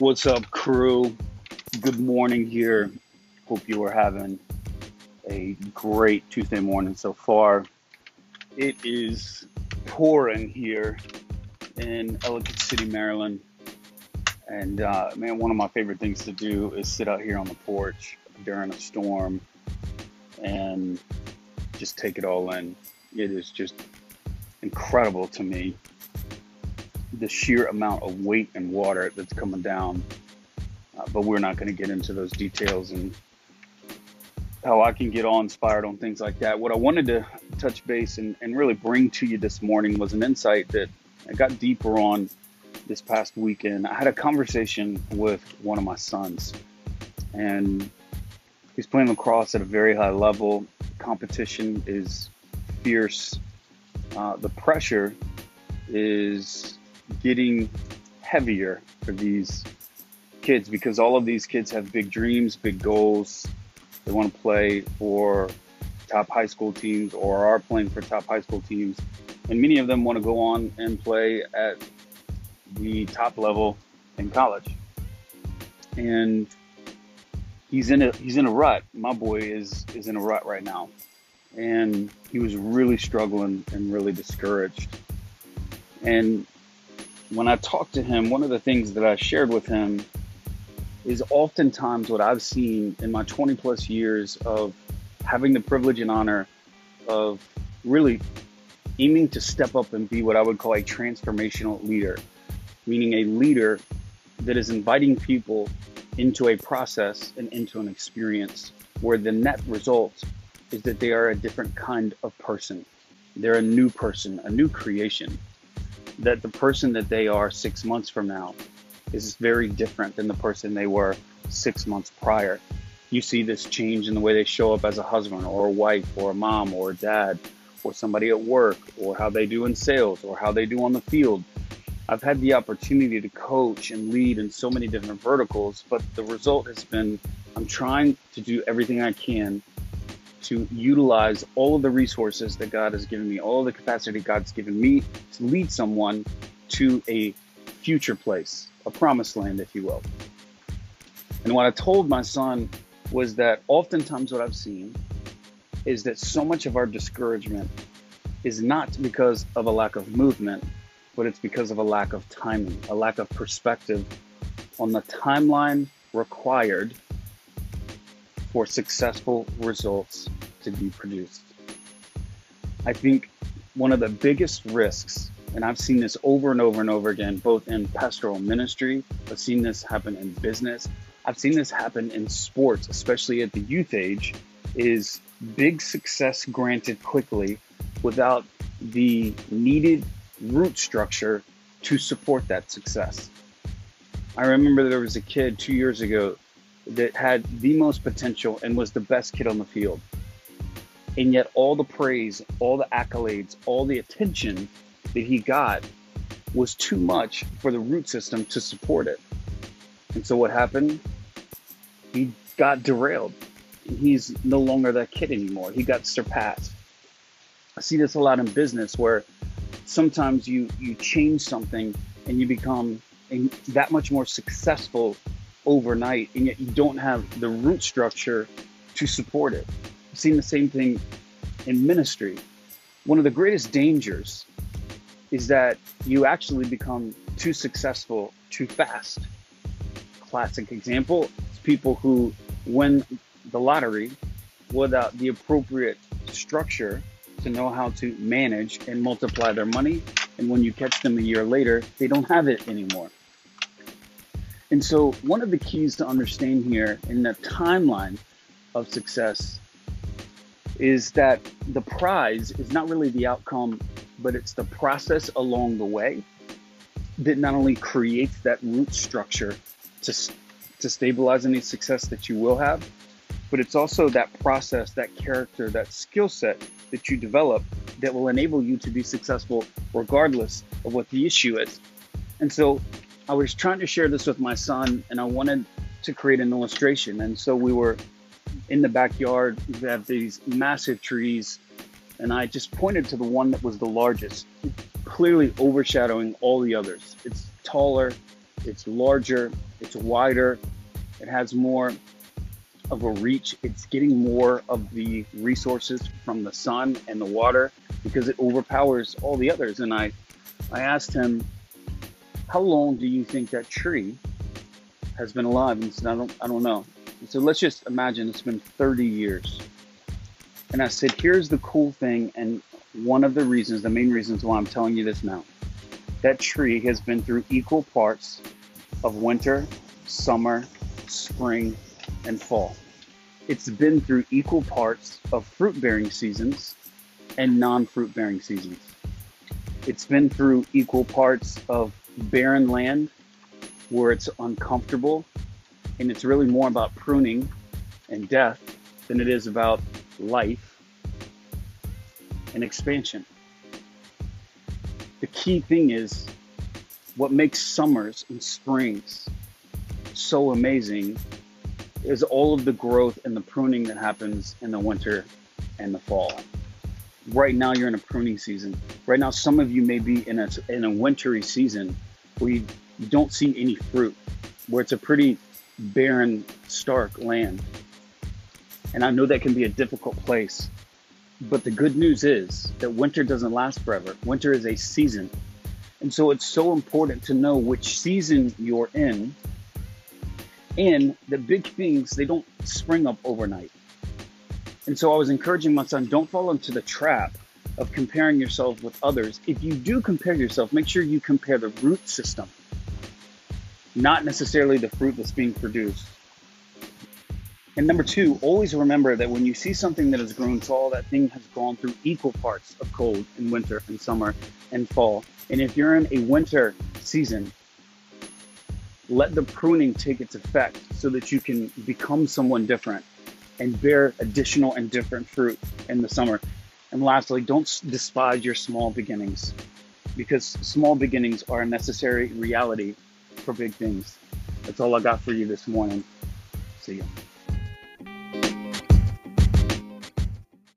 What's up, crew? Good morning here. Hope you are having a great Tuesday morning so far. It is pouring here in Ellicott City, Maryland. And uh, man, one of my favorite things to do is sit out here on the porch during a storm and just take it all in. It is just incredible to me the sheer amount of weight and water that's coming down. Uh, but we're not going to get into those details and how I can get all inspired on things like that. What I wanted to touch base and, and really bring to you this morning was an insight that I got deeper on this past weekend. I had a conversation with one of my sons, and he's playing lacrosse at a very high level. Competition is fierce. Uh, the pressure is getting heavier for these kids because all of these kids have big dreams, big goals. They want to play for top high school teams or are playing for top high school teams. And many of them want to go on and play at the top level in college. And he's in a he's in a rut. My boy is is in a rut right now. And he was really struggling and really discouraged. And when I talked to him, one of the things that I shared with him is oftentimes what I've seen in my 20 plus years of having the privilege and honor of really aiming to step up and be what I would call a transformational leader, meaning a leader that is inviting people into a process and into an experience where the net result is that they are a different kind of person. They're a new person, a new creation that the person that they are six months from now is very different than the person they were six months prior. You see this change in the way they show up as a husband or a wife or a mom or a dad or somebody at work or how they do in sales or how they do on the field. I've had the opportunity to coach and lead in so many different verticals, but the result has been I'm trying to do everything I can to utilize all of the resources that God has given me, all of the capacity God's given me to lead someone to a future place, a promised land, if you will. And what I told my son was that oftentimes what I've seen is that so much of our discouragement is not because of a lack of movement, but it's because of a lack of timing, a lack of perspective on the timeline required for successful results to be produced. I think one of the biggest risks, and I've seen this over and over and over again, both in pastoral ministry, I've seen this happen in business, I've seen this happen in sports, especially at the youth age, is big success granted quickly without the needed root structure to support that success. I remember there was a kid two years ago that had the most potential and was the best kid on the field. And yet, all the praise, all the accolades, all the attention that he got was too much for the root system to support it. And so, what happened? He got derailed. He's no longer that kid anymore. He got surpassed. I see this a lot in business where sometimes you, you change something and you become that much more successful overnight, and yet you don't have the root structure to support it. I've seen the same thing in ministry. One of the greatest dangers is that you actually become too successful too fast. Classic example is people who win the lottery without the appropriate structure to know how to manage and multiply their money. And when you catch them a year later, they don't have it anymore. And so, one of the keys to understand here in the timeline of success is that the prize is not really the outcome, but it's the process along the way that not only creates that root structure to, to stabilize any success that you will have, but it's also that process, that character, that skill set that you develop that will enable you to be successful regardless of what the issue is. And so I was trying to share this with my son, and I wanted to create an illustration. And so we were in the backyard. We have these massive trees, and I just pointed to the one that was the largest, clearly overshadowing all the others. It's taller, it's larger, it's wider, it has more of a reach. It's getting more of the resources from the sun and the water because it overpowers all the others. And I, I asked him, how long do you think that tree has been alive? And said, I don't, I don't know. So let's just imagine it's been 30 years. And I said, here's the cool thing. And one of the reasons, the main reasons why I'm telling you this now, that tree has been through equal parts of winter, summer, spring, and fall. It's been through equal parts of fruit bearing seasons and non fruit bearing seasons. It's been through equal parts of barren land where it's uncomfortable and it's really more about pruning and death than it is about life and expansion. The key thing is what makes summers and springs so amazing is all of the growth and the pruning that happens in the winter and the fall. Right now, you're in a pruning season. Right now, some of you may be in a, in a wintry season where you don't see any fruit, where it's a pretty barren, stark land. And I know that can be a difficult place. But the good news is that winter doesn't last forever. Winter is a season. And so it's so important to know which season you're in and the big things, they don't spring up overnight. And so I was encouraging my son, don't fall into the trap of comparing yourself with others. If you do compare yourself, make sure you compare the root system, not necessarily the fruit that's being produced. And number two, always remember that when you see something that has grown tall, that thing has gone through equal parts of cold in winter and summer and fall. And if you're in a winter season, let the pruning take its effect so that you can become someone different and bear additional and different fruit in the summer. And lastly, don't despise your small beginnings because small beginnings are a necessary reality for big things. That's all I got for you this morning. See you.